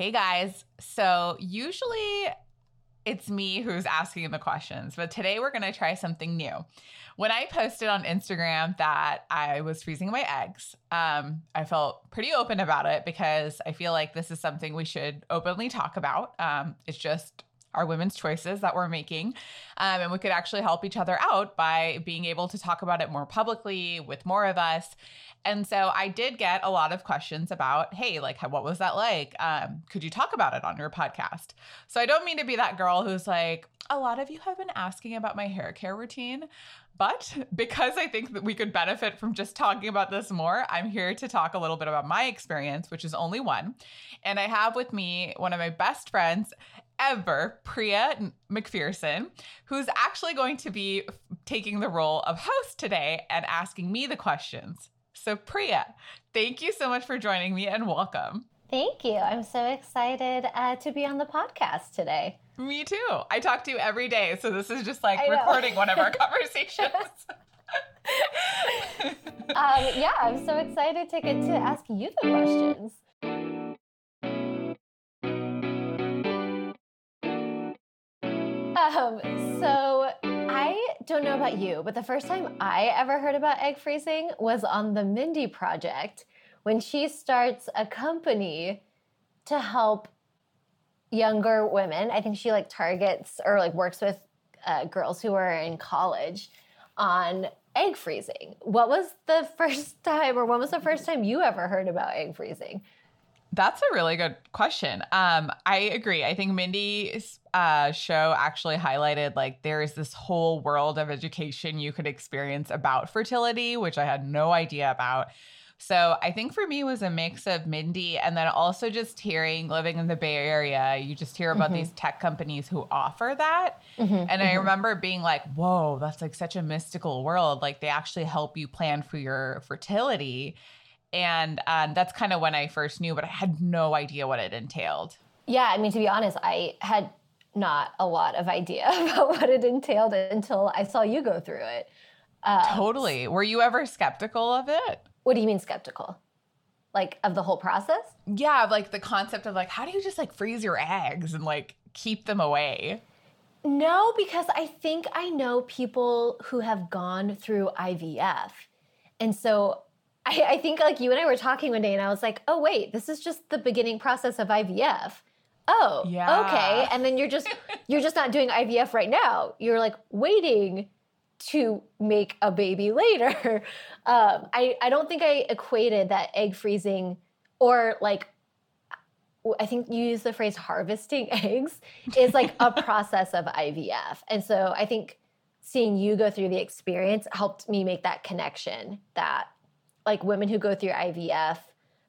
Hey guys. So, usually it's me who's asking the questions, but today we're going to try something new. When I posted on Instagram that I was freezing my eggs, um, I felt pretty open about it because I feel like this is something we should openly talk about. Um, it's just our women's choices that we're making. Um, and we could actually help each other out by being able to talk about it more publicly with more of us. And so I did get a lot of questions about, hey, like, what was that like? Um, could you talk about it on your podcast? So I don't mean to be that girl who's like, a lot of you have been asking about my hair care routine. But because I think that we could benefit from just talking about this more, I'm here to talk a little bit about my experience, which is only one. And I have with me one of my best friends ever, Priya McPherson, who's actually going to be taking the role of host today and asking me the questions. So, Priya, thank you so much for joining me and welcome. Thank you. I'm so excited uh, to be on the podcast today. Me too. I talk to you every day, so this is just like recording one of our conversations. um, yeah, I'm so excited to get to ask you the questions. Um, so I don't know about you, but the first time I ever heard about egg freezing was on the Mindy Project when she starts a company to help younger women. I think she like targets or like works with uh, girls who are in college on egg freezing. What was the first time, or when was the first time you ever heard about egg freezing? That's a really good question. Um, I agree. I think Mindy's uh, show actually highlighted like there is this whole world of education you could experience about fertility, which I had no idea about. So I think for me was a mix of Mindy and then also just hearing living in the Bay Area, you just hear about mm-hmm. these tech companies who offer that. Mm-hmm, and mm-hmm. I remember being like, whoa, that's like such a mystical world. Like they actually help you plan for your fertility. And um, that's kind of when I first knew, but I had no idea what it entailed. Yeah, I mean, to be honest, I had not a lot of idea about what it entailed until I saw you go through it. Uh, totally. Were you ever skeptical of it? What do you mean skeptical? Like of the whole process? Yeah, like the concept of like, how do you just like freeze your eggs and like keep them away? No, because I think I know people who have gone through IVF. And so I, I, think like you and I were talking one day, and I was like, "Oh wait, this is just the beginning process of IVF." Oh, yeah. okay. And then you're just you're just not doing IVF right now. You're like waiting to make a baby later. Um, I I don't think I equated that egg freezing or like I think you use the phrase harvesting eggs is like a process of IVF. And so I think seeing you go through the experience helped me make that connection that like women who go through IVF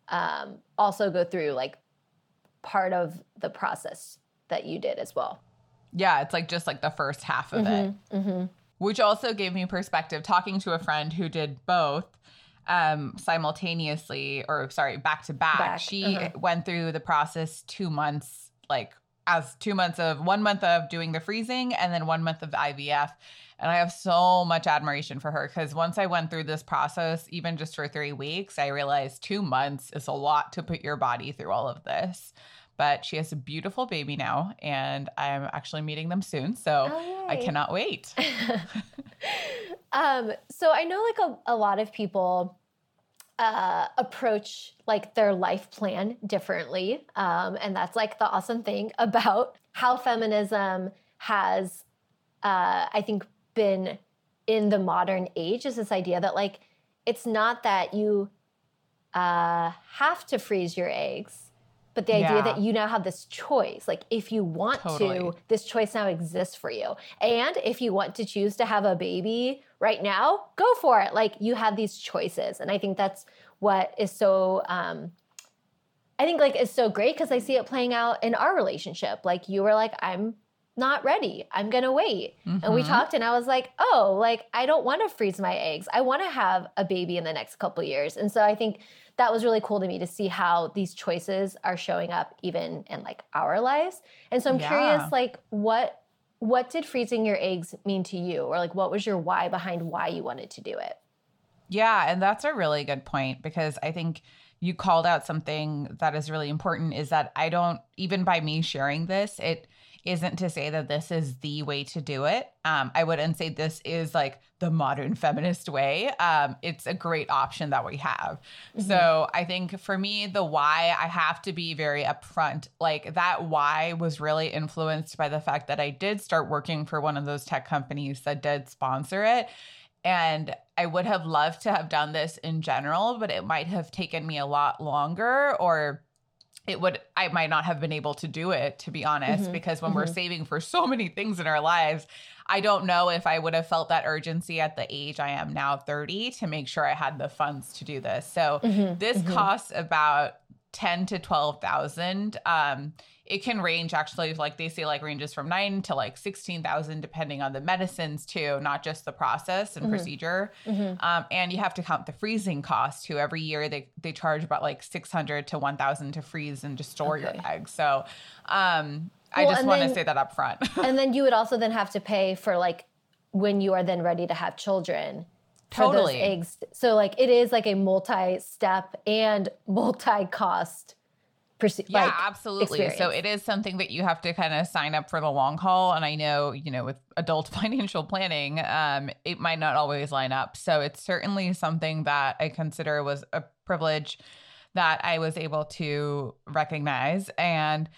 um, also go through like part of the process that you did as well. Yeah, it's like just like the first half of mm-hmm, it, mm-hmm. which also gave me perspective. Talking to a friend who did both um, simultaneously, or sorry, back to back. She uh-huh. went through the process two months, like as two months of one month of doing the freezing and then one month of IVF. And I have so much admiration for her because once I went through this process, even just for three weeks, I realized two months is a lot to put your body through all of this. But she has a beautiful baby now, and I'm actually meeting them soon. So oh, I cannot wait. um, so I know like a, a lot of people uh, approach like their life plan differently. Um, and that's like the awesome thing about how feminism has, uh, I think, been in the modern age is this idea that like it's not that you uh, have to freeze your eggs but the idea yeah. that you now have this choice. Like if you want totally. to this choice now exists for you. And if you want to choose to have a baby right now go for it. Like you have these choices. And i think that's what is so um, i think like is so great because i see it playing out in our relationship. Like you were like i'm not ready. I'm going to wait. Mm-hmm. And we mm-hmm. talked and I was like, "Oh, like I don't want to freeze my eggs. I want to have a baby in the next couple years." And so I think that was really cool to me to see how these choices are showing up even in like our lives. And so I'm yeah. curious like what what did freezing your eggs mean to you or like what was your why behind why you wanted to do it? Yeah, and that's a really good point because I think you called out something that is really important is that I don't even by me sharing this, it isn't to say that this is the way to do it. Um, I wouldn't say this is like the modern feminist way. Um, it's a great option that we have. Mm-hmm. So I think for me, the why, I have to be very upfront. Like that why was really influenced by the fact that I did start working for one of those tech companies that did sponsor it. And I would have loved to have done this in general, but it might have taken me a lot longer or it would I might not have been able to do it to be honest mm-hmm. because when mm-hmm. we're saving for so many things in our lives I don't know if I would have felt that urgency at the age I am now 30 to make sure I had the funds to do this. So mm-hmm. this mm-hmm. costs about 10 to 12,000 um it can range actually like they say like ranges from 9 to like 16,000 depending on the medicines too not just the process and mm-hmm. procedure mm-hmm. Um, and you have to count the freezing cost too every year they they charge about like 600 to 1,000 to freeze and just store okay. your eggs so um well, I just want to say that up front and then you would also then have to pay for like when you are then ready to have children totally. eggs. So like it is like a multi-step and multi-cost perce- yeah like, absolutely. Experience. so it is something that you have to kind of sign up for the long haul and i know you know with adult financial planning um, it might not always line up. So it's certainly something that i consider was a privilege that i was able to recognize and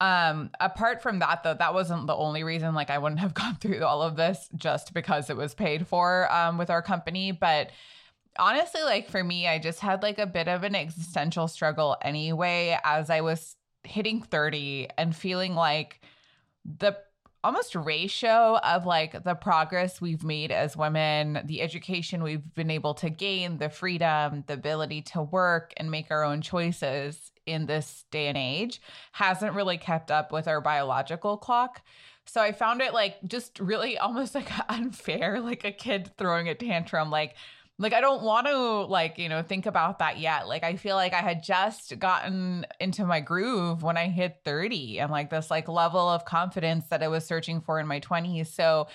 um apart from that though that wasn't the only reason like i wouldn't have gone through all of this just because it was paid for um with our company. But honestly, like for me, I just had like a bit of an existential struggle anyway as I was hitting 30 and feeling like the almost ratio of like the progress we've made as women, the education we've been able to gain, the freedom, the ability to work and make our own choices in this day and age hasn't really kept up with our biological clock. So I found it like just really almost like unfair, like a kid throwing a tantrum. Like, like I don't want to like, you know, think about that yet. Like I feel like I had just gotten into my groove when I hit 30 and like this like level of confidence that I was searching for in my 20s. So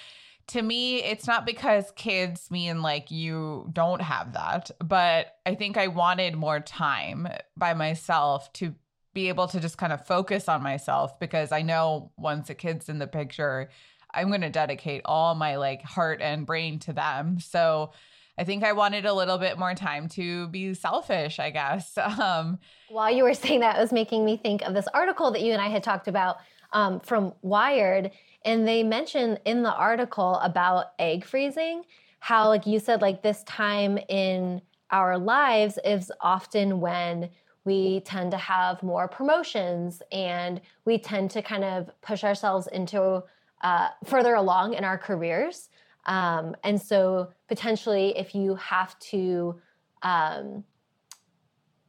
to me, it's not because kids mean like you don't have that, but I think I wanted more time by myself to be able to just kind of focus on myself because I know once a kid's in the picture, I'm going to dedicate all my like heart and brain to them. So I think I wanted a little bit more time to be selfish, I guess. Um, While you were saying that, it was making me think of this article that you and I had talked about um, from Wired. And they mentioned in the article about egg freezing, how, like you said, like this time in our lives is often when we tend to have more promotions and we tend to kind of push ourselves into uh, further along in our careers. Um, and so potentially, if you have to um,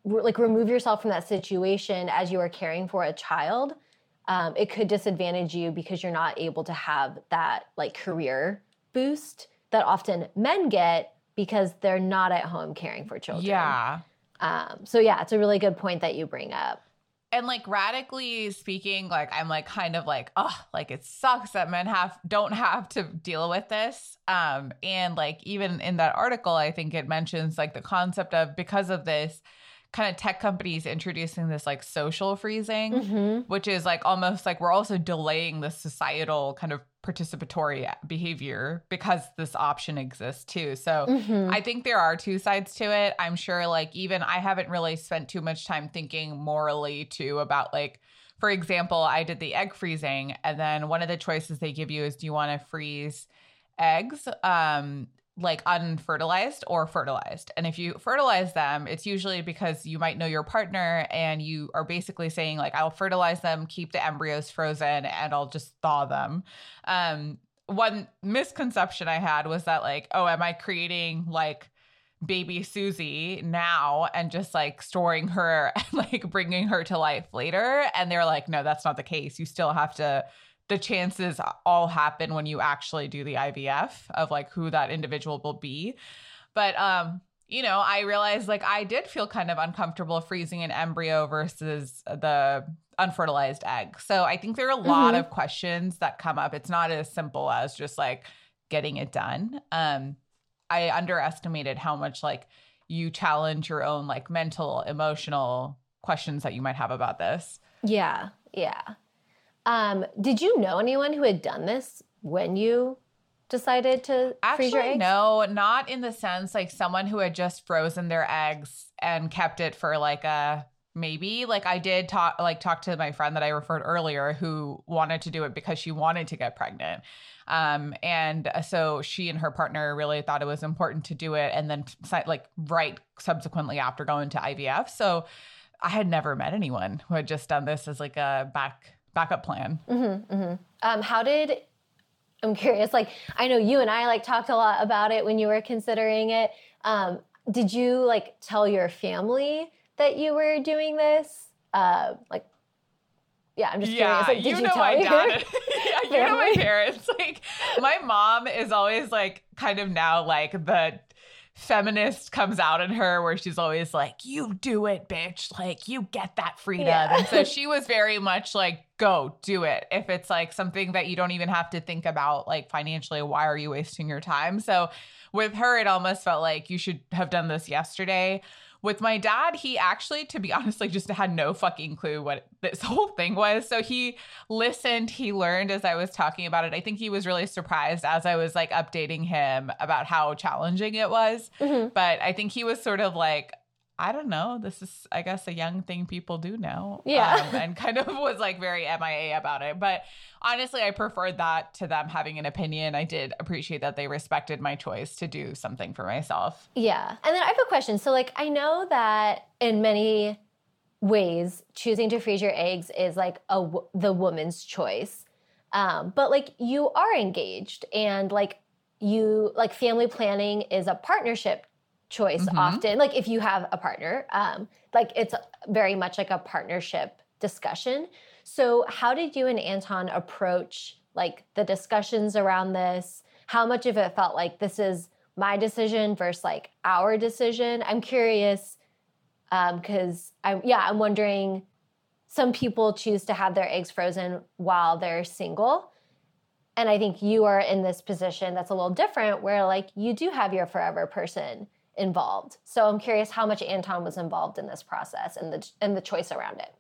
re- like remove yourself from that situation as you are caring for a child, um, it could disadvantage you because you're not able to have that like career boost that often men get because they're not at home caring for children. Yeah. Um, so yeah, it's a really good point that you bring up and like radically speaking like i'm like kind of like oh like it sucks that men have don't have to deal with this um and like even in that article i think it mentions like the concept of because of this kind of tech companies introducing this like social freezing, mm-hmm. which is like almost like we're also delaying the societal kind of participatory behavior because this option exists too. So mm-hmm. I think there are two sides to it. I'm sure like even I haven't really spent too much time thinking morally too about like for example, I did the egg freezing and then one of the choices they give you is do you want to freeze eggs um like unfertilized or fertilized. And if you fertilize them, it's usually because you might know your partner and you are basically saying like I'll fertilize them, keep the embryos frozen and I'll just thaw them. Um one misconception I had was that like, oh, am I creating like baby Susie now and just like storing her and like bringing her to life later? And they're like, no, that's not the case. You still have to the chances all happen when you actually do the IVF of like who that individual will be. But um you know, I realized like I did feel kind of uncomfortable freezing an embryo versus the unfertilized egg. So I think there are a lot mm-hmm. of questions that come up. It's not as simple as just like getting it done. Um I underestimated how much like you challenge your own like mental, emotional questions that you might have about this. Yeah, yeah. Um, did you know anyone who had done this when you decided to freeze your Actually, eggs? no, not in the sense like someone who had just frozen their eggs and kept it for like a maybe. Like I did talk like talk to my friend that I referred earlier who wanted to do it because she wanted to get pregnant. Um, and so she and her partner really thought it was important to do it and then like right subsequently after going to IVF. So I had never met anyone who had just done this as like a back backup plan. Mm-hmm, mm-hmm. Um, how did I'm curious? Like, I know you and I like talked a lot about it when you were considering it. Um, did you like tell your family that you were doing this? Uh, like, yeah, I'm just yeah, curious. Like, did you you, know tell my dad. yeah, you know my parents. Like my mom is always like kind of now like the feminist comes out in her where she's always like, You do it, bitch. Like you get that freedom. Yeah. And so she was very much like, go do it. If it's like something that you don't even have to think about like financially, why are you wasting your time? So with her, it almost felt like you should have done this yesterday. With my dad, he actually, to be honest, like just had no fucking clue what this whole thing was. So he listened, he learned as I was talking about it. I think he was really surprised as I was like updating him about how challenging it was. Mhm. But I think he was sort of like, I don't know. This is, I guess, a young thing people do now. Yeah. Um, and kind of was like very MIA about it. But honestly, I preferred that to them having an opinion. I did appreciate that they respected my choice to do something for myself. Yeah. And then I have a question. So, like, I know that in many ways, choosing to freeze your eggs is like a the woman's choice. Um, but like, you are engaged, and like, you like family planning is a partnership choice Mhm. often. Like, if you have a partner, um, like it's very much like a partnership discussion. So, how did you and Anton approach like the discussions around this? How much of it felt like this is my decision versus like our decision? I'm curious because I'm yeah, I'm wondering. Some people choose to have their eggs frozen while they're single. And I think you are in this position that's a little different where like you do have your forever person involved. So I'm curious how much Anton was involved in this process and the and the choice around it.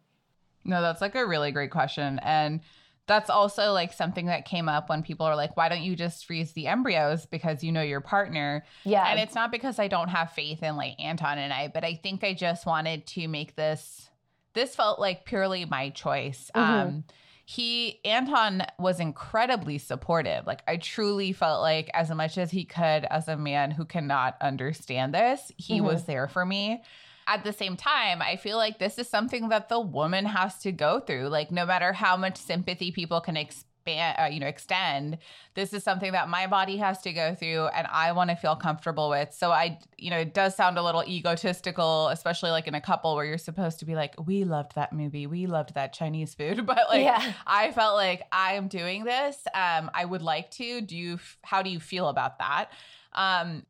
No, that's like a really great question. And that's also like something that came up when people are like, why don't you just freeze the embryos because you know your partner? Yeah. And it's not because I don't have faith in like Anton and I, but I think I just wanted to make this this felt like purely my choice. Mhm. Um he Anton was incredibly supportive. Like I truly felt like as much as he could as a man who cannot understand this, he Mhm. was there for me. At the same time, I feel like this is something that the woman has to go through. Like no matter how much sympathy people can expand, uh, you know, extend, this is something that my body has to go through and I want to feel comfortable with. So I, you know, it does sound a little egotistical, especially like in a couple where you're supposed to be like, we loved that movie. We loved that Chinese food. But like, Yeah. I felt like I am doing this. Um, I would like to. Do you, how do you feel about that? Um,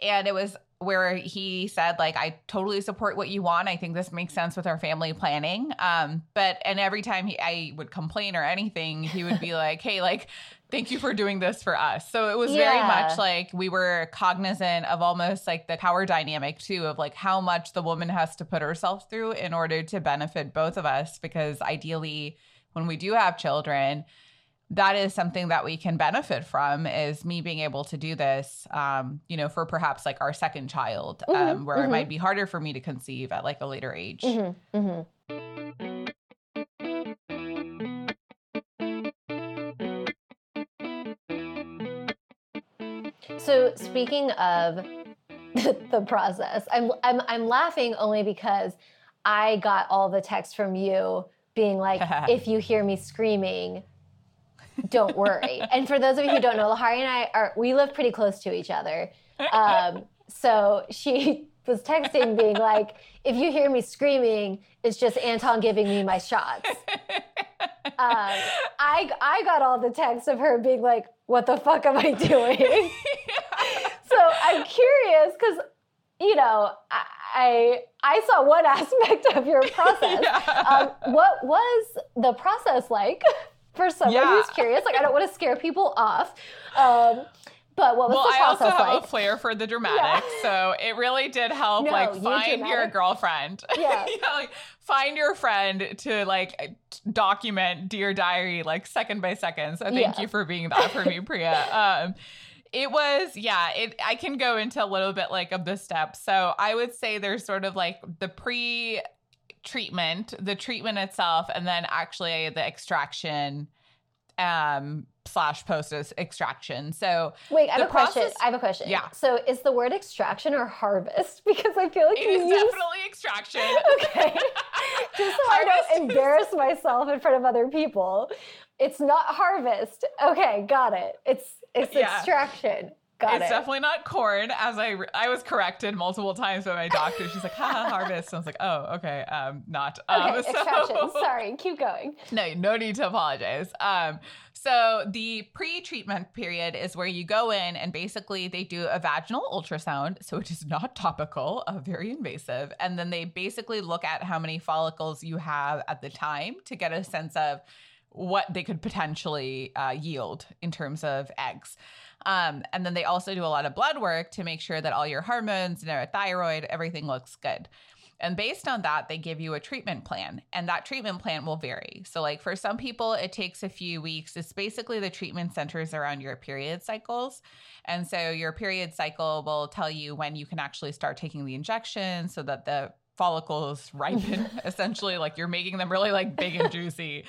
and it was where he said like i totally support what you want. I think this makes sense with our family planning. Um but and every time he, i would complain or anything he would be like hey like thank you for doing this for us. So it was very much like we were cognizant of almost like the power dynamic too of like how much the woman has to put herself through in order to benefit both of us because ideally when we do have children that is something that we can benefit from is me being able to do this um you know for perhaps like our second child um Mhm, where it mhm. might be harder for me to conceive at like a later age Mhm, mhm. So speaking of the process, I'm I'm I'm laughing only because I got all the texts from you being like, if you hear me screaming, don't worry. and for those of you who don't know, Lahari and I are we live pretty close to each other. Um, so she was texting being like, if you hear me screaming, it's just Anton giving me my shots. Um, I I got all the texts of her being like, what the fuck am I doing? so I'm curious because you know I, I I saw one aspect of your process. Yeah. Um, what was the process like for someone Yeah. who's curious? Like I don't want to scare people off, um, But what was well, the I also have like? a flair for the dramatic, so it really did help. No, like find your girlfriend. Yeah. yeah, like find your friend to like document dear diary like second by second. So thank Yeah. you for being that for me, Priya. Um, it was yeah. It I can go into a little bit like of the steps. So I would say there's sort of like the pre treatment, the treatment itself, and then actually the extraction um slash post extraction. So Wait, I have a question. I have a question. Yeah. So is the word extraction or harvest? Because I feel like it is use definitely extraction. Okay. Just so I don't is- embarrass myself in front of other people. It's not harvest. Okay, got it. It's it's Yeah. extraction. Got it's it. definitely not corn, as I I was corrected multiple times by my doctor. She's like, "Ha, harvest." I was like, "Oh, okay, um, not." Um, okay, so-. Sorry, keep going. no, no need to apologize. Um, so the pre-treatment period is where you go in and basically they do a vaginal ultrasound, so it is not topical, uh, very invasive, and then they basically look at how many follicles you have at the time to get a sense of what they could potentially uh, yield in terms of eggs. Um, and then they also do a lot of blood work to make sure that all your hormones thyroid, everything looks good. And based on that, they give you a treatment plan, and that treatment plan will vary. So, like for some people, it takes a few weeks. It's basically the treatment centers around your period cycles. And so, your period cycle will tell you when you can actually start taking the injection so that the follicles ripen essentially like you're making them really like big and juicy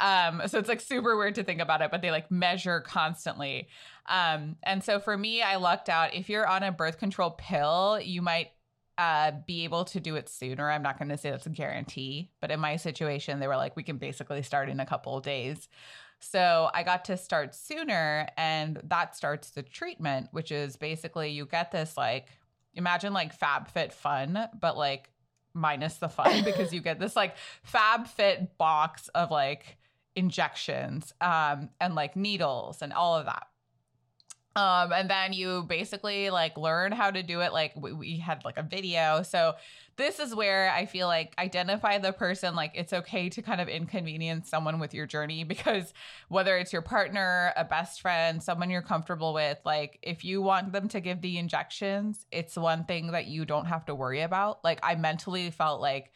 um so it's like super weird to think about it but they like measure constantly um and so for me i lucked out if you're on a birth control pill you might uh, be able to do it sooner. I'm not going to say that's a guarantee, but in my situation, they were like, we can basically start in a couple of days. So I got to start sooner, and that starts the treatment, which is basically you get this like, imagine like FabFitFun, but like minus the fun because you get this like fab fit box of like injections um, and like needles and all of that. Um, and then you basically like learn how to do it. Like we, we had like a video. So this is where I feel like identify the person. Like it's okay to kind of inconvenience someone with your journey because whether it's your partner, a best friend, someone you're comfortable with, like if you want them to give the injections, it's one thing that you don't have to worry about. Like I mentally felt like,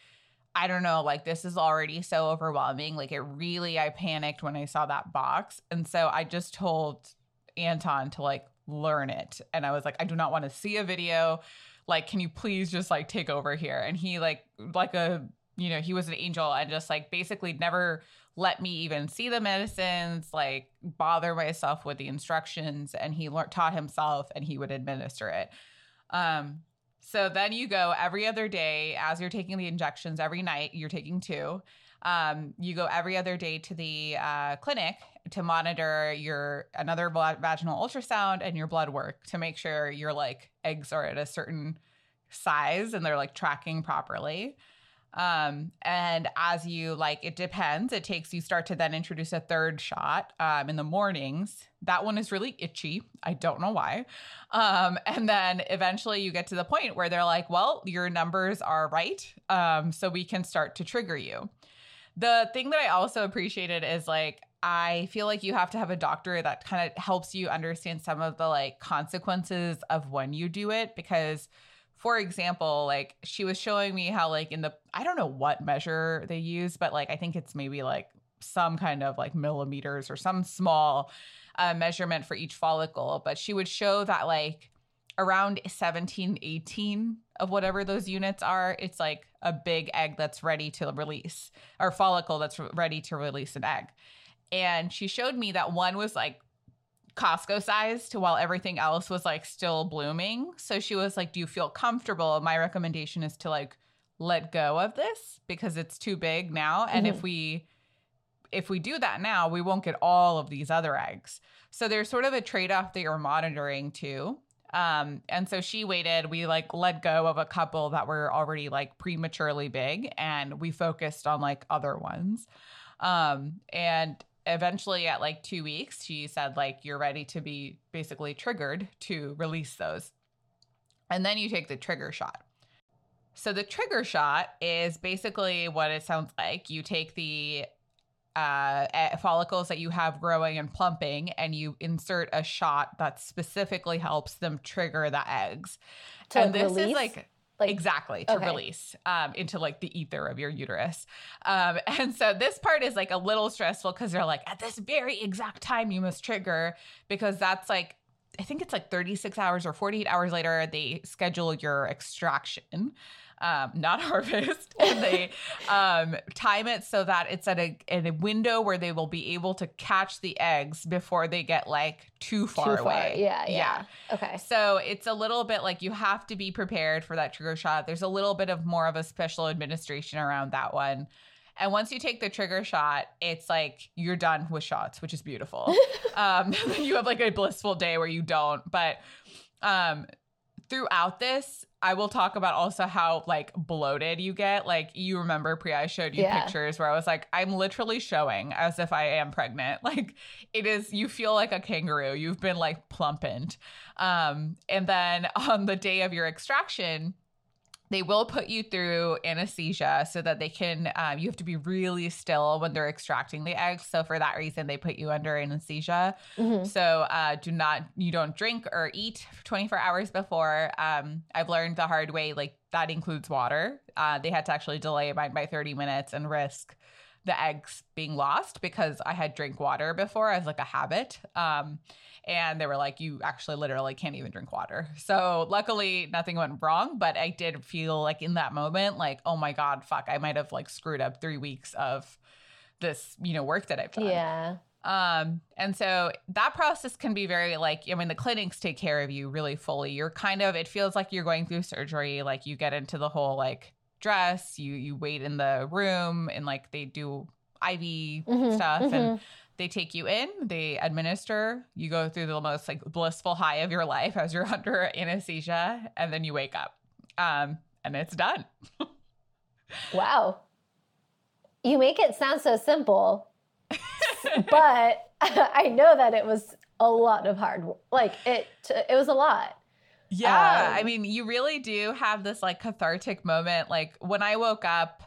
I don't know, like this is already so overwhelming. Like it really, I panicked when I saw that box. And so I just told Anton to like learn it. And I was like, I do not want to see a video. Like, can you please just like take over here? And he like like a you know, he was an angel and just like basically never let me even see the medicines, like bother myself with the instructions. And he taught himself and he would administer it. Um, so then you go every other day as you're taking the injections every night, you're taking two. Um, you go every other day to the uh, clinic to monitor your another vaginal ultrasound and your blood work to make sure your like eggs are at a certain size and they're like tracking properly. Um, and as you like, it depends. It takes you start to then introduce a third shot um, in the mornings. That one is really itchy. I don't know why. Um, and then eventually you get to the point where they're like, well, your numbers are right. Um, so we can start to trigger you. The thing that I also appreciated is like, I feel like you have to have a doctor that kind of helps you understand some of the like consequences of when you do it because for example, like she was showing me how like in the I don't know what measure they use, but like I think it's maybe like some kind of like millimeters or some small uh, measurement for each follicle, but she would show that like around 17 18 of whatever those units are, it's like a big egg that's ready to release or follicle that's ready to release an egg. And she showed me that one was like Costco sized to while everything else was like still blooming. So she was like, Do you feel comfortable? My recommendation is to like let go of this because it's too big now. And if we if we do that now, we won't get all of these other eggs. So there's sort of a trade-off that you're monitoring too. Um, and so she waited. We like let go of a couple that were already like prematurely big and we focused on like other ones. Um, and eventually at like two weeks she said like you're ready to be basically triggered to release those and then you take the trigger shot so the trigger shot is basically what it sounds like you take the uh, eh, follicles that you have growing and plumping, and you insert a shot that specifically helps them trigger the eggs. To and this release? is like like exactly to okay. release um, into like the ether of your uterus um, and so this part is like a little stressful because they're like at this very exact time you must trigger because that's like i think it's like 36 hours or 48 hours later they schedule your extraction um, not harvest and they um, time it so that it's at a, in a window where they will be able to catch the eggs before they get like too far too away far. Yeah, yeah. Okay. so it's a little bit like you have to be prepared for that trigger shot. There's a little bit of more of a special administration around that one. And once you take the trigger shot, it's like you're done with shots, which is beautiful. um, you have like a blissful day where you don't. But um, throughout this, I will talk about also how like bloated you get. Like you remember, Priya, I showed you Yeah. pictures where I was like, I'm literally showing as if I am pregnant. Like it is, you feel like a kangaroo. You've been like plumpened. Um, and then on the day of your extraction, they will put you through anesthesia so that they can um, you have to be really still when they're extracting the eggs. So for that reason they put you under anesthesia. Mhm. so uh, do not you don't drink or eat for 24 hours before. Um, i've learned the hard way like that includes water. Uh, they had to actually delay mine by 30 minutes and risk the eggs being lost because i had drink water before as like a habit um, and they were like you actually literally can't even drink water so luckily nothing went wrong but i did feel like in that moment like oh my god fuck i might have like screwed up three weeks of this you know work that i've done Yeah. um, and so that process can be very like, I mean, the clinics take care of you really fully. You're kind of, it feels like you're going through surgery. Like you get into the whole like dress, you you wait in the room and like they do IV Mhm, stuff mhm. and they take you in, they administer, you go through the most like blissful high of your life as you're under anesthesia, and then you wake up. Um, and it's done. Wow. You make it sound so simple, but I know that it was a lot of hard work. Like it it was a lot. Yeah. Um, I mean, you really do have this like cathartic moment. Like when I woke up,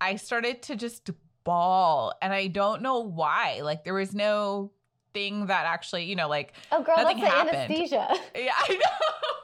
I started to just bawl and I don't know why. Like there was no thing that actually, you know, like Oh girl, Nothing that's the happened. anesthesia. yeah, I know.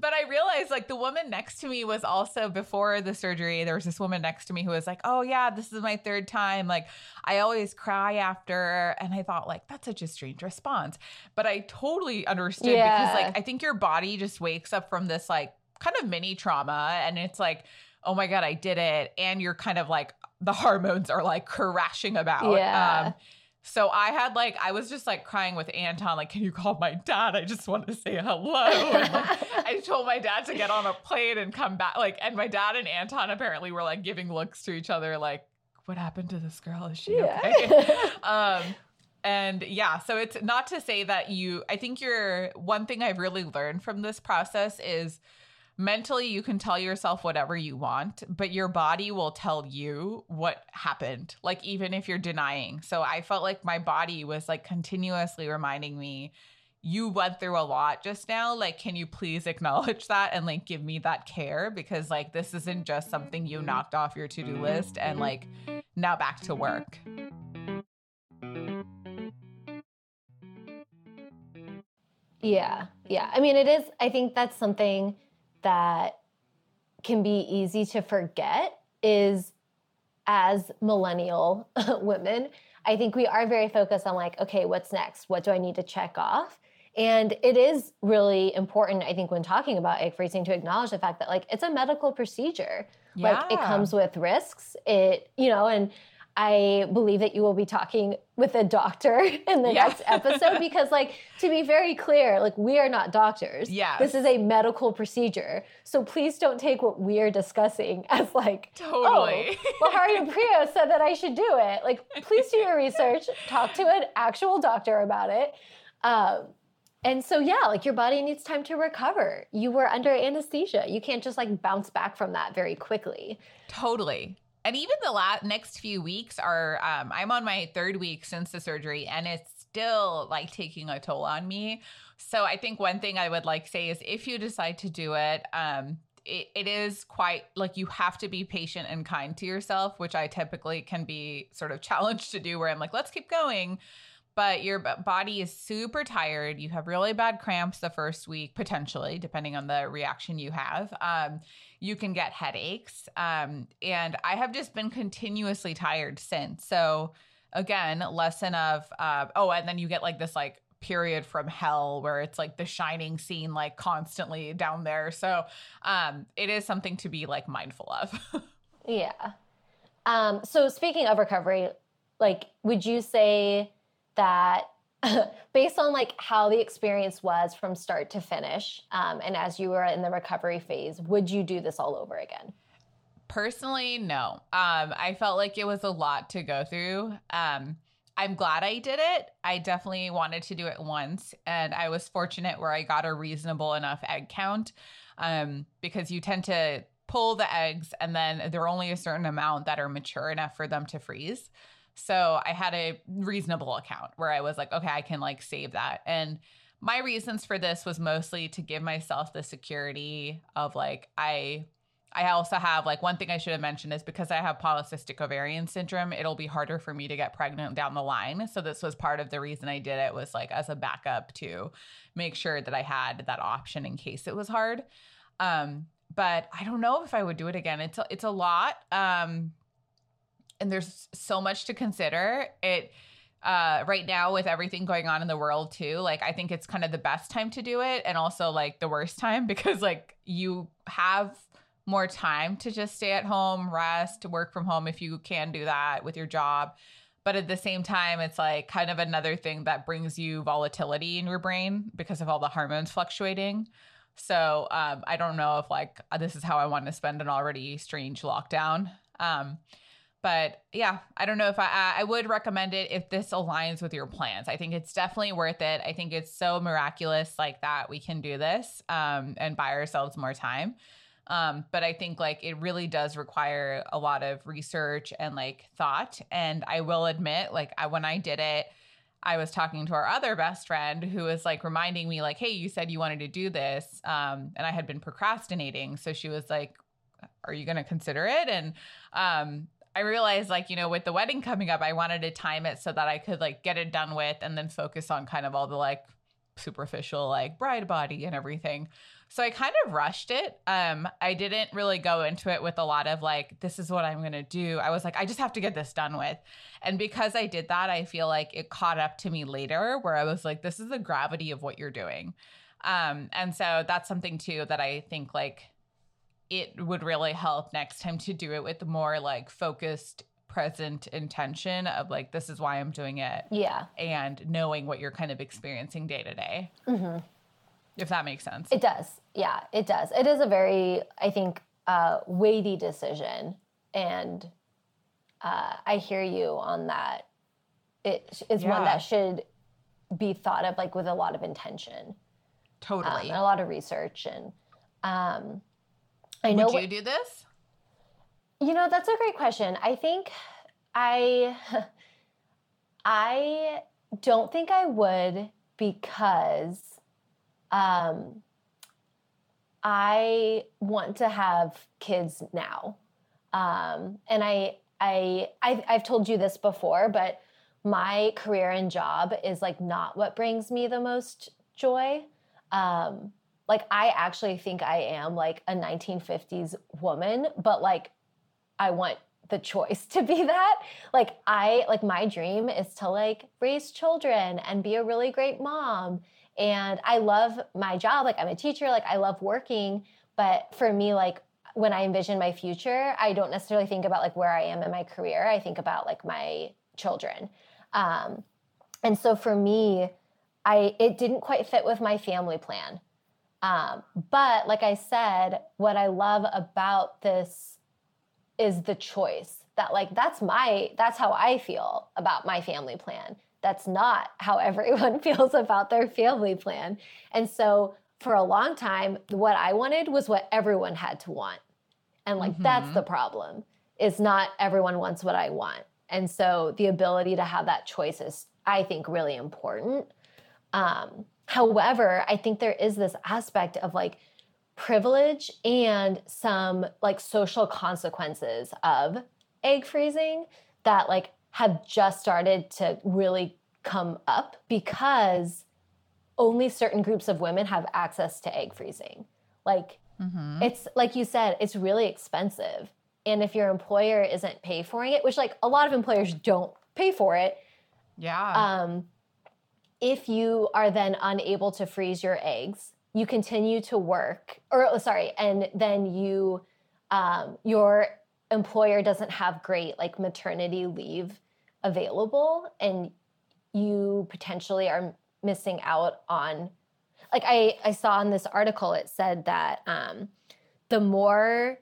But I realized like the woman next to me was also before the surgery. There was this woman next to me who was like, "Oh yeah, this is my third time. Like I always cry after." And I thought like that's such a strange response. But I totally understood because like I think your body just wakes up from this like kind of mini trauma and it's like, "Oh my god, I did it." And you're kind of like the hormones are like crashing about. Yeah. Um so I had like I was just like crying with Anton, like, can you call my dad? I just want to say hello. And, like, I told my dad to get on a plane and come back. Like, and my dad and Anton apparently were like giving looks to each other, like, what happened to this girl? Is she okay? Um and yeah so it's not to say that you i think you're one thing i've really learned from this process is mentally you can tell yourself whatever you want but your body will tell you what happened like even if you're denying. So i felt like my body was like continuously reminding me you went through a lot just now. Like can you please acknowledge that and like give me that care? Because like this isn't just something you mm-hmm. knocked off your to-do list and like now back to work. Yeah. Yeah. I mean, it is, I think that's something that can be easy to forget is as millennial women, I think we are very focused on like, okay, what's next? What do I need to check off? And it is really important, I think, when talking about egg freezing to acknowledge the fact that like it's a medical procedure. Yeah. Like it comes with risks. It, you know, and I believe that you will be talking with a doctor in the Yeah. next episode because, like, to be very clear, like, we are not doctors. Yes. This is a medical procedure. So please don't take what we are discussing as, like, Totally. oh, Lahari and Priya said that I should do it. Like, please do your research, talk to an actual doctor about it. Um, and so, yeah, like your body needs time to recover. You were under anesthesia. You can't just like bounce back from that very quickly. Totally. And even the last next few weeks are um I'm on my third week since the surgery and it's still like taking a toll on me. So I think one thing I would like to say is if you decide to do it, um it, it is quite like you have to be patient and kind to yourself, which I typically can be sort of challenged to do where I'm like, let's keep going. But your body is super tired. You have really bad cramps the first week, potentially, depending on the reaction you have. Um, you can get headaches. Um, and I have just been continuously tired since. So, again, lesson of, uh, oh, and then you get like this like period from hell where it's like the shining scene like constantly down there so um it is something to be like mindful of yeah um so speaking of recovery like would you say that based on like how the experience was from start to finish um, and as you were in the recovery phase would you do this all over again personally no um, i felt like it was a lot to go through um, I'm glad I did it. I definitely wanted to do it once, and I was fortunate where I got a reasonable enough egg count um, because you tend to pull the eggs, and then there are only a certain amount that are mature enough for them to freeze. So I had a reasonable account where I was like, okay, I can like save that. And my reasons for this was mostly to give myself the security of like, I I also have like one thing I should have mentioned is because I have polycystic ovarian syndrome, it'll be harder for me to get pregnant down the line. So this was part of the reason I did it was like as a backup to make sure that I had that option in case it was hard. Um, but I don't know if I would do it again. It's a, it's a lot. Um, and there's so much to consider. It uh right now with everything going on in the world too like i think it's kind of the best time to do it and also like the worst time because like you have more time to just stay at home, rest, work from home if you can do that with your job. But at the same time, it's like kind of another thing that brings you volatility in your brain because of all the hormones fluctuating. So um, I don't know if like this is how I want to spend an already strange lockdown. Um, but yeah, I don't know if I I would recommend it if this aligns with your plans. I think it's definitely worth it. I think it's so miraculous like that we can do this um, and buy ourselves more time. Um, but I think like it really does require a lot of research and like thought. And I will admit, like I, when I did it, I was talking to our other best friend who was like reminding me, like, hey, you said you wanted to do this. Um, and I had been procrastinating. So she was like, are you going to consider it? And um, I realized, like, you know, with the wedding coming up, I wanted to time it so that I could like get it done with and then focus on kind of all the like superficial, like bride body and everything. So I kind of rushed it. Um, I didn't really go into it with a lot of like, this is what I'm going to do. I was like, I just have to get this done with. And because I did that, I feel like it caught up to me later where I was like, this is the gravity of what you're doing. Um, and so that's something too that I think like it would really help next time to do it with more like focused present intention of like this is why i'm doing it yeah and knowing what you're kind of experiencing day to day mm-hmm if that makes sense. It does. Yeah, it does. It is a very, I think, uh, weighty decision. And uh, I hear you on that. It is yeah. one that should be thought of like with a lot of intention. Totally. Um, a lot of research. And um, I know. Would you what, do this? You know, that's a great question. I think I, I don't think I would because um, I want to have kids now. Um, and I, I, I, I've told you this before, but my career and job is like not what brings me the most joy. Um, like I actually think I am like a 1950s woman, but like I want the choice to be that. Like I like my dream is to like raise children and be a really great mom and I love my job. Like I'm a teacher, like I love working. But for me, like when I envision my future, I don't necessarily think about like where I am in my career. I think about like my children. Um, and so for me, I it didn't quite fit with my family plan. Um, but like I said, what I love about this is the choice that like that's my that's how I feel about my family plan that's not how everyone feels about their family plan. And so for a long time, what I wanted was what everyone had to want. And like mm-hmm. that's the problem. Is not everyone wants what I want. And so the ability to have that choice is I think really important. Um, however, I think there is this aspect of like privilege and some like social consequences of egg freezing that like have just started to really come up because only certain groups of women have access to egg freezing. Like mm-hmm. it's like you said, it's really expensive. And if your employer isn't pay for it, which like a lot of employers don't pay for it. Yeah. Um if you are then unable to freeze your eggs, you continue to work or oh, sorry, and then you um your employer doesn't have great like maternity leave available and you potentially are missing out on like i i saw in this article it said that um the more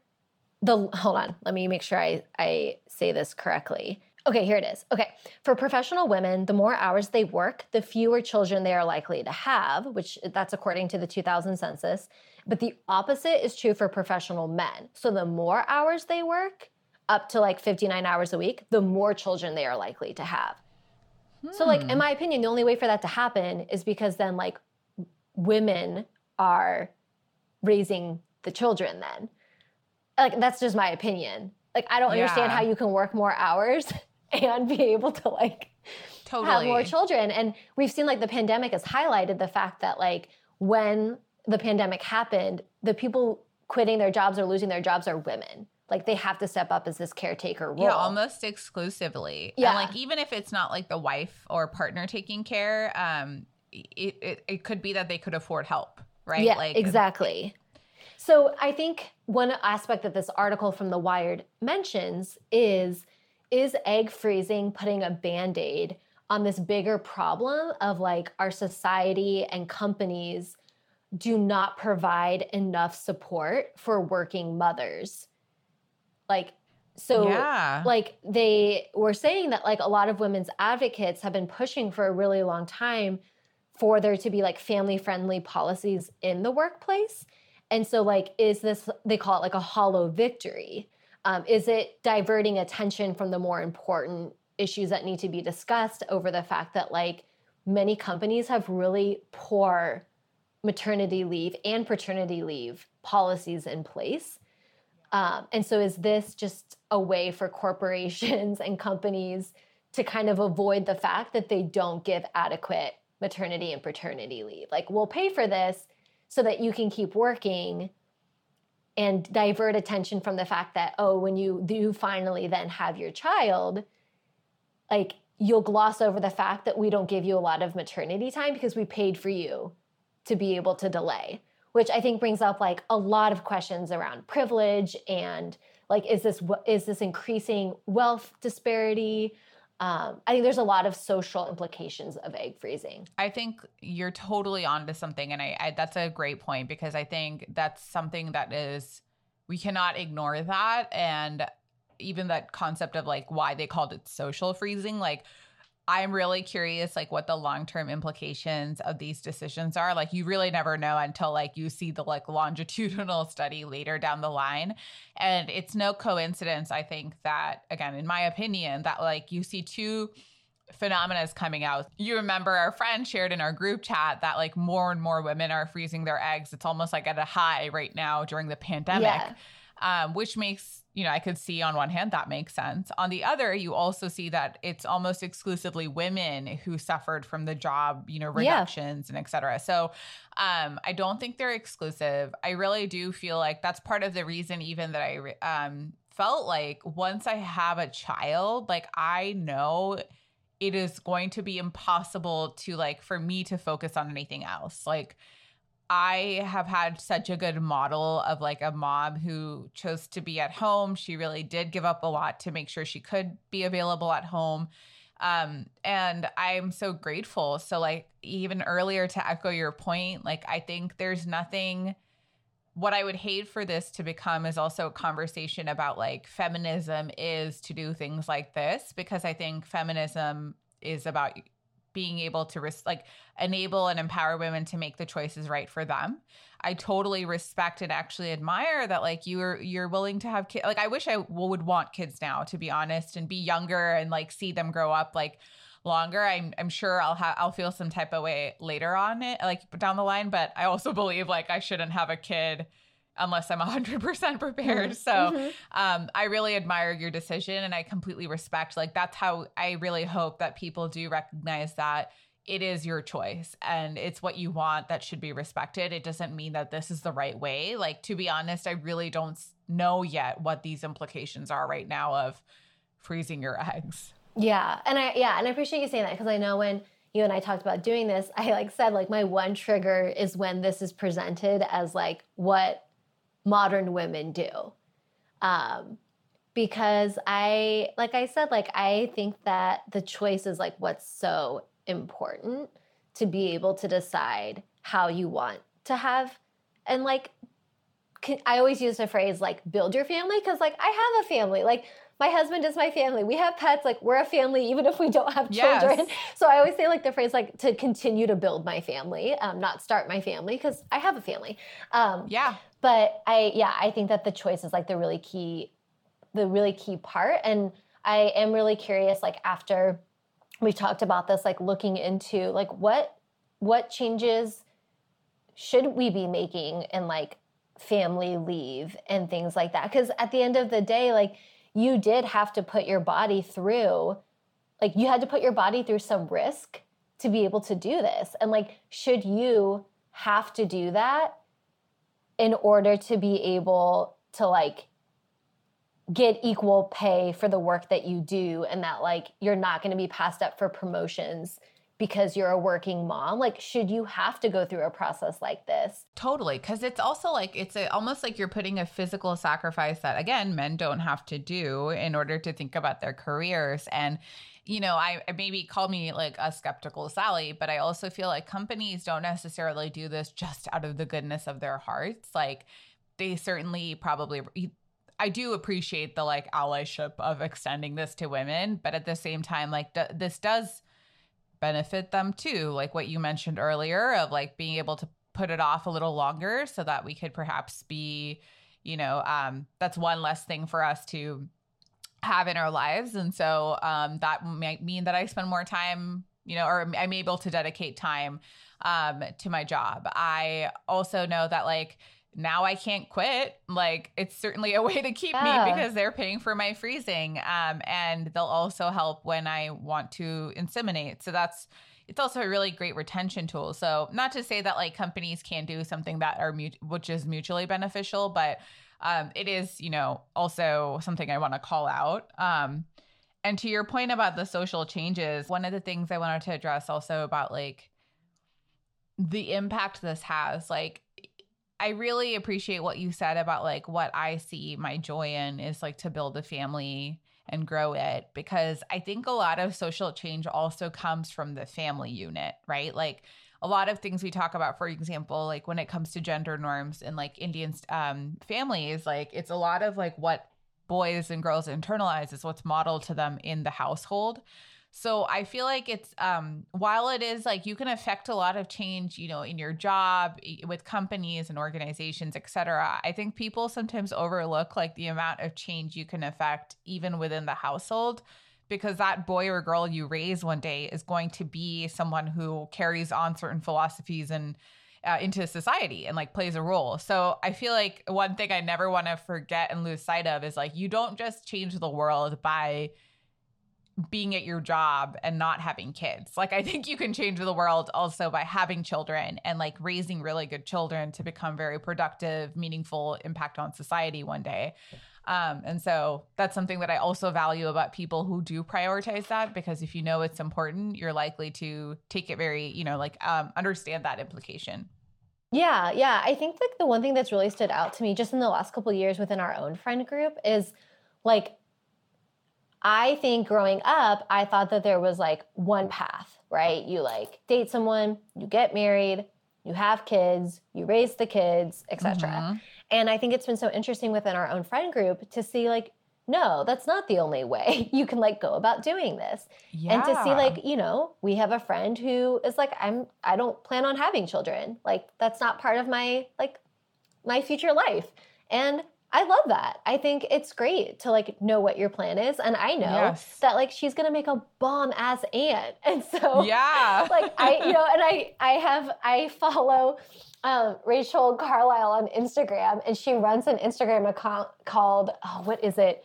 the hold on let me make sure i i say this correctly okay here it is okay for professional women the more hours they work the fewer children they are likely to have which that's according to the 2000 census but the opposite is true for professional men so the more hours they work up to like 59 hours a week the more children they are likely to have so, like, in hmm. my opinion, the only way for that to happen is because then, like, women are raising the children then. Like, that's just my opinion. Like, I don't yeah. understand how you can work more hours and be able to, like, totally. have more children. And we've seen, like, the pandemic has highlighted the fact that, like, when the pandemic happened, the people quitting their jobs or losing their jobs are women like they have to step up as this caretaker role. Yeah, almost exclusively. Yeah. And like even if it's not like the wife or partner taking care, um, it, it, it could be that they could afford help, right? Yeah, like exactly. So I think one aspect that this article from The Wired mentions is is egg freezing putting a band-aid on this bigger problem of like our society and companies do not provide enough support for working mothers like, so yeah. like they were saying that like a lot of women's advocates have been pushing for a really long time for there to be like family friendly policies in the workplace. And so like is this they call it like a hollow victory? Um, is it diverting attention from the more important issues that need to be discussed over the fact that like many companies have really poor maternity leave and paternity leave policies in place um, and so, is this just a way for corporations and companies to kind of avoid the fact that they don't give adequate maternity and paternity leave? Like, we'll pay for this so that you can keep working and divert attention from the fact that, oh, when you do finally then have your child, like, you'll gloss over the fact that we don't give you a lot of maternity time because we paid for you to be able to delay which I think brings up like a lot of questions around privilege and like is this is this increasing wealth disparity? Um, I think there's a lot of social implications of egg freezing. I think you're totally onto something, and I, I that's a great point because I think that's something that is we cannot ignore that, and even that concept of like why they called it social freezing, like I'm really curious like what the long-term implications of these decisions are. Like you really never know until like you see the like longitudinal study later down the line. And it's no coincidence I think that again in my opinion that like you see two phenomena is coming out. You remember our friend shared in our group chat that like more and more women are freezing their eggs. It's almost like at a high right now during the pandemic. Yeah um, which makes you know I could see on one hand that makes sense. On the other, you also see that it's almost exclusively women who suffered from the job you know reductions yeah. and et cetera. So um, I don't think they're exclusive. I really do feel like that's part of the reason even that I um, felt like once I have a child, like I know it is going to be impossible to like for me to focus on anything else. Like I have had such a good model of like a mom who chose to be at home. She really did give up a lot to make sure she could be available at home. Um, and I'm so grateful. So, like, even earlier to echo your point, like, I think there's nothing. What I would hate for this to become is also a conversation about like feminism is to do things like this because I think feminism is about being able to res- like enable and empower women to make the choices right for them. I totally respect and actually admire that like you're you're willing to have kids. Like I wish I would want kids now to be honest and be younger and like see them grow up like longer. I'm I'm sure I'll have I'll feel some type of way later on it like down the line, but I also believe like I shouldn't have a kid unless I'm 100% prepared. Mm-hmm. So Mhm. um, I really admire your decision and I completely respect. Like, that's how I really hope that people do recognize that it is your choice and it's what you want that should be respected. It doesn't mean that this is the right way. Like, to be honest, I really don't know yet what these implications are right now of freezing your eggs. Yeah, and I yeah, and I appreciate you saying that because I know when you and I talked about doing this, I like said like my one trigger is when this is presented as like what modern women do. Um because I like I said like I think that the choice is like what's so important to be able to decide how you want to have and like can, I always use the phrase like build your family because like I have a family like my husband is my family. We have pets like we're a family even if we don't have Yes. children so I always say like the phrase like to continue to build my family um, not start my family because I have a family. Um, Yeah. but I yeah I think that the choice is like the really key the really key part. And I am really curious like after we talked about this like looking into like what what changes should we be making in like family leave and things like that? Because at the end of the day like you did have to put your body through like you had to put your body through some risk to be able to do this. And like should you have to do that in order to be able to like get equal pay for the work that you do and that like you're not going to be passed up for promotions because you're a working mom like should you have to go through a process like this Totally, because it's also like it's a, almost like you're putting a physical sacrifice that again men don't have to do in order to think about their careers. And you know, I I maybe call me like a skeptical Sally, but I also feel like companies don't necessarily do this just out of the goodness of their hearts. Like they certainly probably. I do appreciate the like allyship of extending this to women, but at the same time, like d- this does benefit them too. Like what you mentioned earlier of like being able to put it off a little longer so that we could perhaps be, you know, um, that's one less thing for us to have in our lives. And so um, that might mean that I spend more time, you know, or I'm able to dedicate time um, to my job. I also know that like, now I can't quit. Like it's certainly a way to keep Yeah. me because they're paying for my freezing. Um, and they'll also help when I want to inseminate. So that's it's also a really great retention tool. So not to say that like companies can do something that are mut- which is mutually beneficial, but um, it is you know also something I want to call out. Um, and to your point about the social changes, one of the things I wanted to address also about like the impact this has, like I really appreciate what you said about like what I see my joy in is like to build a family and grow it because I think a lot of social change also comes from the family unit, right? Like a lot of things we talk about, for example, like when it comes to gender norms in like Indian um, families, like it's a lot of like what boys and girls internalize is what's modeled to them in the household. So I feel like it's um while it is like you can affect a lot of change, you know, in your job, with companies and organizations, et cetera. I think people sometimes overlook like the amount of change you can affect even within the household because that boy or girl you raise one day is going to be someone who carries on certain philosophies and uh, into society and like plays a role. So I feel like one thing I never want to forget and lose sight of is like you don't just change the world by being at your job and not having kids. Like I think you can change the world also by having children and like raising really good children to become very productive, meaningful impact on society one day. Um, and so that's something that I also value about people who do prioritize that because if you know it's important, you're likely to take it very, you know, like um, understand that implication. Yeah, yeah. I think like the one thing that's really stood out to me just in the last couple years within our own friend group is like I think growing up, I thought that there was like one path, right? You like date someone, you get married, you have kids, you raise the kids, etc. Mhm. And I think it's been so interesting within our own friend group to see like no, that's not the only way you can like go about doing this and to see like you know we have a friend who is like i'm i don't plan on having children like that's not part of my like my future life and I love that. I think it's great to like know what your plan is. And I know Yes. that like she's gonna make a bomb ass aunt. And so Yeah. like I you know, and I I have I follow um, Rachel Carlisle on Instagram and she runs an Instagram account called oh, what is it?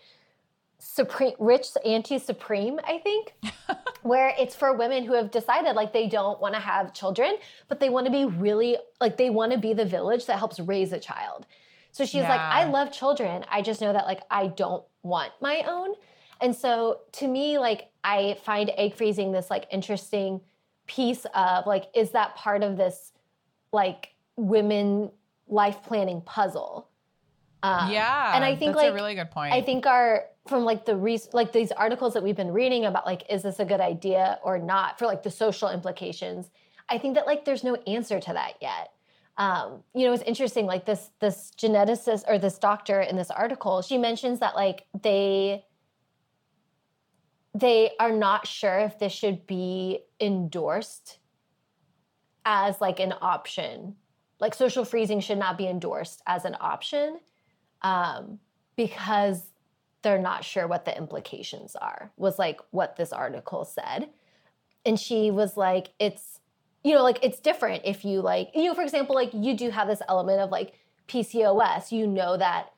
Supreme Rich Auntie Supreme, I think. where it's for women who have decided like they don't want to have children, but they want to be really like they want to be the village that helps raise a child. So she's like, I love children. I just know that like I don't want my own. And so to me, like I find egg freezing this like interesting piece of like, is that part of this like women life planning puzzle? Um, yeah. and I think that's like a really good point. I think our from like the re- like these articles that we've been reading about like is this a good idea or not for like the social implications. I think that like there's no answer to that yet. Um, you know, it's interesting. Like this this geneticist or this doctor in this article, she mentions that like they they are not sure if this should be endorsed as like an option. Like social freezing should not be endorsed as an option um, because they're not sure what the implications are, was like what this article said. And she was like, it's, you know, like it's different if you like, you know, for example, like you do have this element of like PCOS, you know that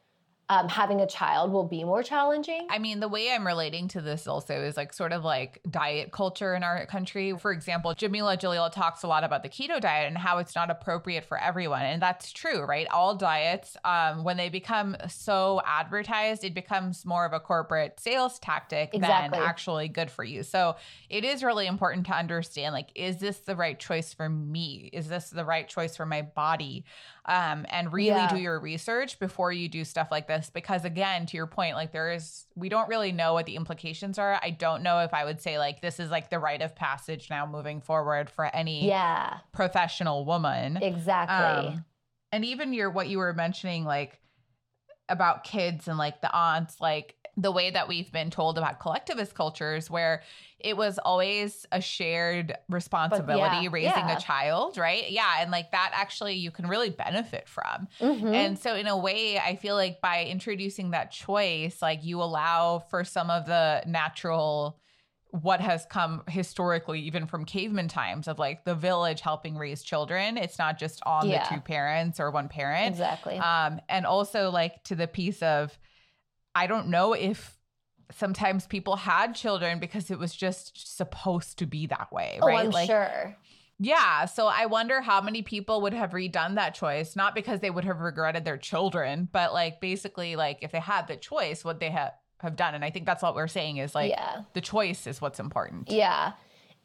um, having a child will be more challenging. I mean, the way I'm relating to this also is like sort of like diet culture in our country. For example, Jameela Jamil talks a lot about the keto diet and how it's not appropriate for everyone. And that's true, right? All diets, um, when they become so advertised, it becomes more of a corporate sales tactic Exactly. than actually good for you. So it is really important to understand like, is this the right choice for me? Is this the right choice for my body? Um, and really Yeah. do your research before you do stuff like this because again to your point like there is we don't really know what the implications are. I don't know if i would say like this is like the rite of passage now moving forward for any yeah, professional woman. Exactly. Um, and even your what you were mentioning like about kids and like the aunts like the way that we've been told about collectivist cultures where it was always a shared responsibility yeah, raising yeah. a child right yeah and like that actually you can really benefit from Mhm. and so, in a way, I feel like by introducing that choice, like you allow for some of the natural, what has come historically, even from caveman times, of like the village helping raise children. It's not just on Yeah. the two parents or one parent. exactly. Um, and also, like, to the piece of, I don't know if sometimes people had children because it was just supposed to be that way, oh, right? I'm like, sure. yeah. So I wonder how many people would have redone that choice, not because they would have regretted their children, but like basically, like if they had the choice, what they have have done. And I think that's what we're saying is like yeah. the choice is what's important. Yeah.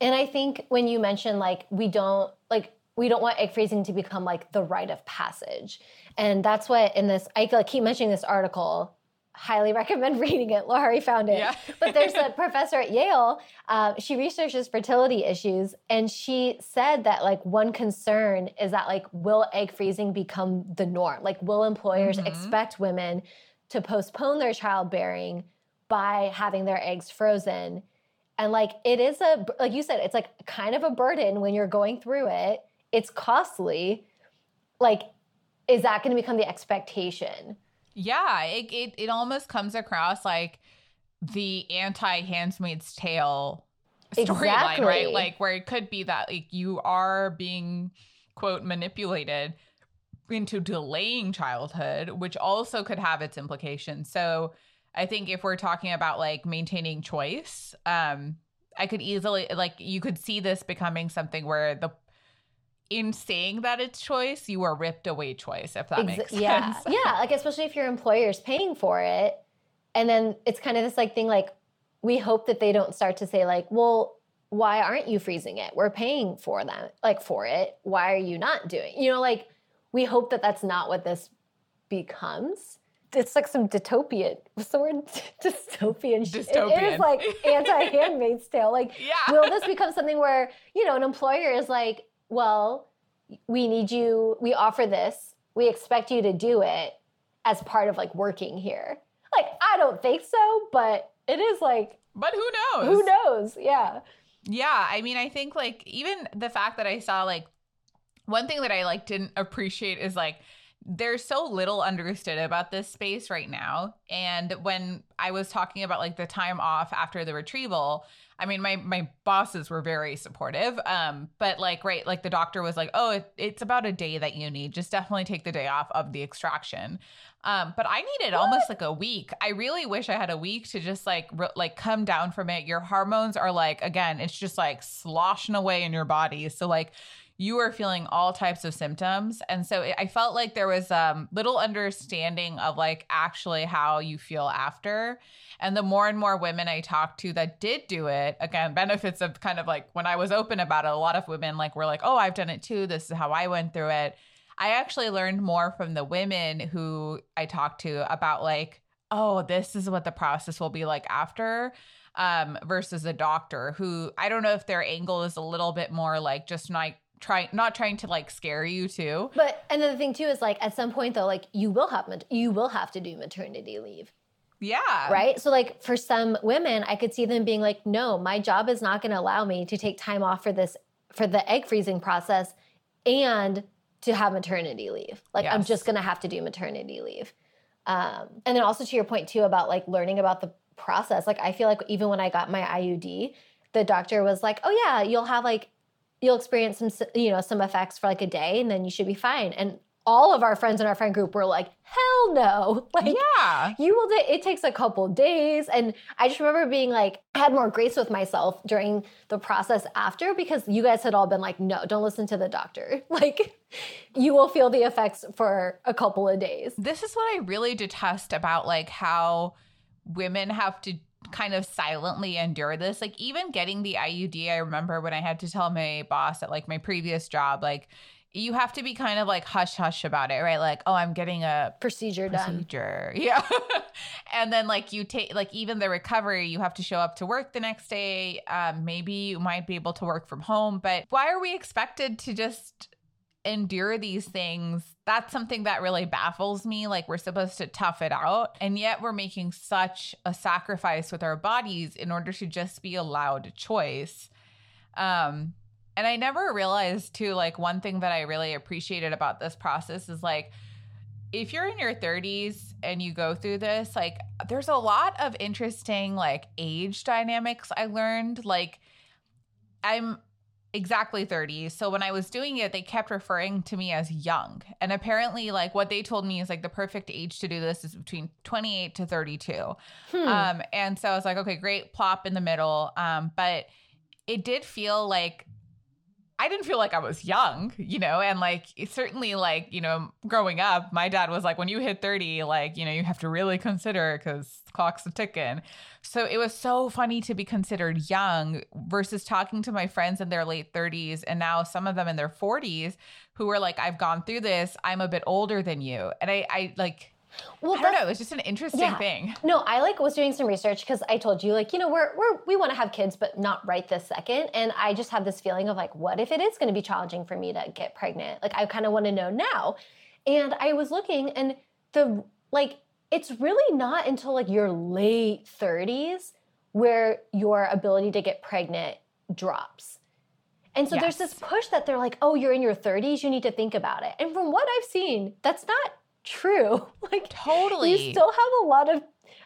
And I think when you mention like we don't like we don't want egg freezing to become like the rite of passage. And that's what in this I keep mentioning this article. Highly recommend reading it. Laurie found it. Yeah. but there's a professor at Yale. Uh, she researches fertility issues, and she said that like one concern is that like will egg freezing become the norm? Like will employers Mhm. expect women to postpone their childbearing by having their eggs frozen? And like it is a like you said, it's like kind of a burden when you're going through it. It's costly. Like, is that going to become the expectation? Yeah. It, it, it almost comes across like the anti Handmaid's Tale storyline, Exactly. right? Like where it could be that like you are being quote manipulated into delaying childhood, which also could have its implications. So I think if we're talking about like maintaining choice, um, I could easily like you could see this becoming something where the in saying that it's choice, you are ripped away choice, if that Exa- makes sense. yeah, yeah. Like especially if your employer's paying for it, and then it's kind of this like thing. Like we hope that they don't start to say like, well, why aren't you freezing it? We're paying for them, like for it. Why are you not doing? You know, like we hope that that's not what this becomes. It's like some dystopian. What's the word? Dystopian. shit. It Dystopian. is like anti-Handmaid's Tale. Like Yeah. will this become something where you know an employer is like well we need you we offer this we expect you to do it as part of like working here. Like i don't think so but it is like But who knows? who knows? Yeah. Yeah, I mean, I think like even the fact that I saw like one thing that I like didn't appreciate is like there's so little understood about this space right now. And when I was talking about like the time off after the retrieval, I mean, my my bosses were very supportive. Um, but like, right, like the doctor was like, "Oh, it, it's about a day that you need. Just definitely take the day off of the extraction." Um, but I needed what? almost like a week. I really wish I had a week to just like re- like come down from it. Your hormones are like again, it's just like sloshing away in your body. So like you were feeling all types of symptoms. And so it, i felt like there was um little understanding of like actually how you feel after. And the more and more women i talked to that did do it again benefits of kind of like when i was open about it a lot of women like were like oh i've done it too. This is how i went through it. I actually learned more from the women who i talked to about like oh this is what the process will be like after um, versus a doctor who I don't know if their angle is a little bit more like just like trying not trying to like scare you too. But and another thing too is like at some point though, like you will have you will have to do maternity leave. Yeah. Right. So like for some women, I could see them being like, no, my job is not going to allow me to take time off for this for the egg freezing process and to have maternity leave. Like yes. I'm just going to have to do maternity leave. Um, and then also to your point too about like learning about the process. Like I feel like even when I got my IUD, the doctor was like, "Oh yeah, you'll have like you'll experience some you know some effects for like a day and then you should be fine. And all of our friends in our friend group were like hell no. Like yeah. you will it takes a couple days. And i just remember being like i had more grace with myself during the process after because you guys had all been like no don't listen to the doctor. Like you will feel the effects for a couple of days. This is what i really detest about like how women have to kind of silently endure this. Like even getting the IUD, I remember when I had to tell my boss at like my previous job, like you have to be kind of like hush hush about it, right? Like, oh, I'm getting a procedure, procedure. done. Yeah. and then like you take like even the recovery, you have to show up to work the next day. Um, maybe you might be able to work from home, but why are we expected to just endure these things, that's something that really baffles me. Like, we're supposed to tough it out, and yet we're making such a sacrifice with our bodies in order to just be allowed choice. Um, and I never realized, too, like, one thing that I really appreciated about this process is like, if you're in your 30s and you go through this, like, there's a lot of interesting, like, age dynamics I learned. Like, I'm exactly 30. So when I was doing it, they kept referring to me as young. And apparently, like what they told me is like the perfect age to do this is between 28 to 32. Hmm. Um, and so I was like, okay, great, plop in the middle. Um, but it did feel like I didn't feel like I was young, you know, and like certainly like, you know, growing up, my dad was like, when you hit 30, like, you know, you have to really consider because clock's a ticking. So it was so funny to be considered young versus talking to my friends in their late 30s and now some of them in their 40s who were like, I've gone through this. I'm a bit older than you. And I, I like, well, I don't know. It's just an interesting yeah. thing. No, I like was doing some research because I told you, like, you know, we're we're we want to have kids, but not right this second. And I just have this feeling of like, what if it is going to be challenging for me to get pregnant? Like, I kind of want to know now. And I was looking, and the like, it's really not until like your late thirties where your ability to get pregnant drops. And so yes. there's this push that they're like, oh, you're in your 30s, you need to think about it. And from what I've seen, that's not true. Like totally. You still have a lot of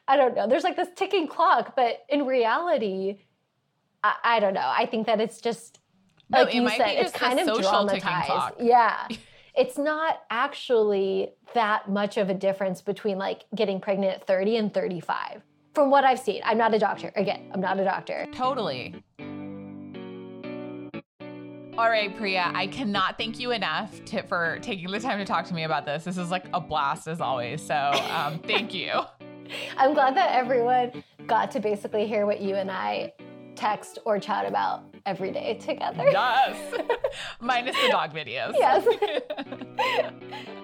I don't know. There's like this ticking clock, but in reality, I, I don't know. I think that it's just no, like it you said, it's kind of dramatized. Yeah. it's not actually that much of a difference between like getting pregnant at 30 and 35. From what I've seen, I'm not a doctor. Again, I'm not a doctor. Totally. All right, Priya, I cannot thank you enough to, for taking the time to talk to me about this. This is like a blast as always. So um, thank you. I'm glad that everyone got to basically hear what you and I text or chat about every day together. Yes. Minus the dog videos. Yes.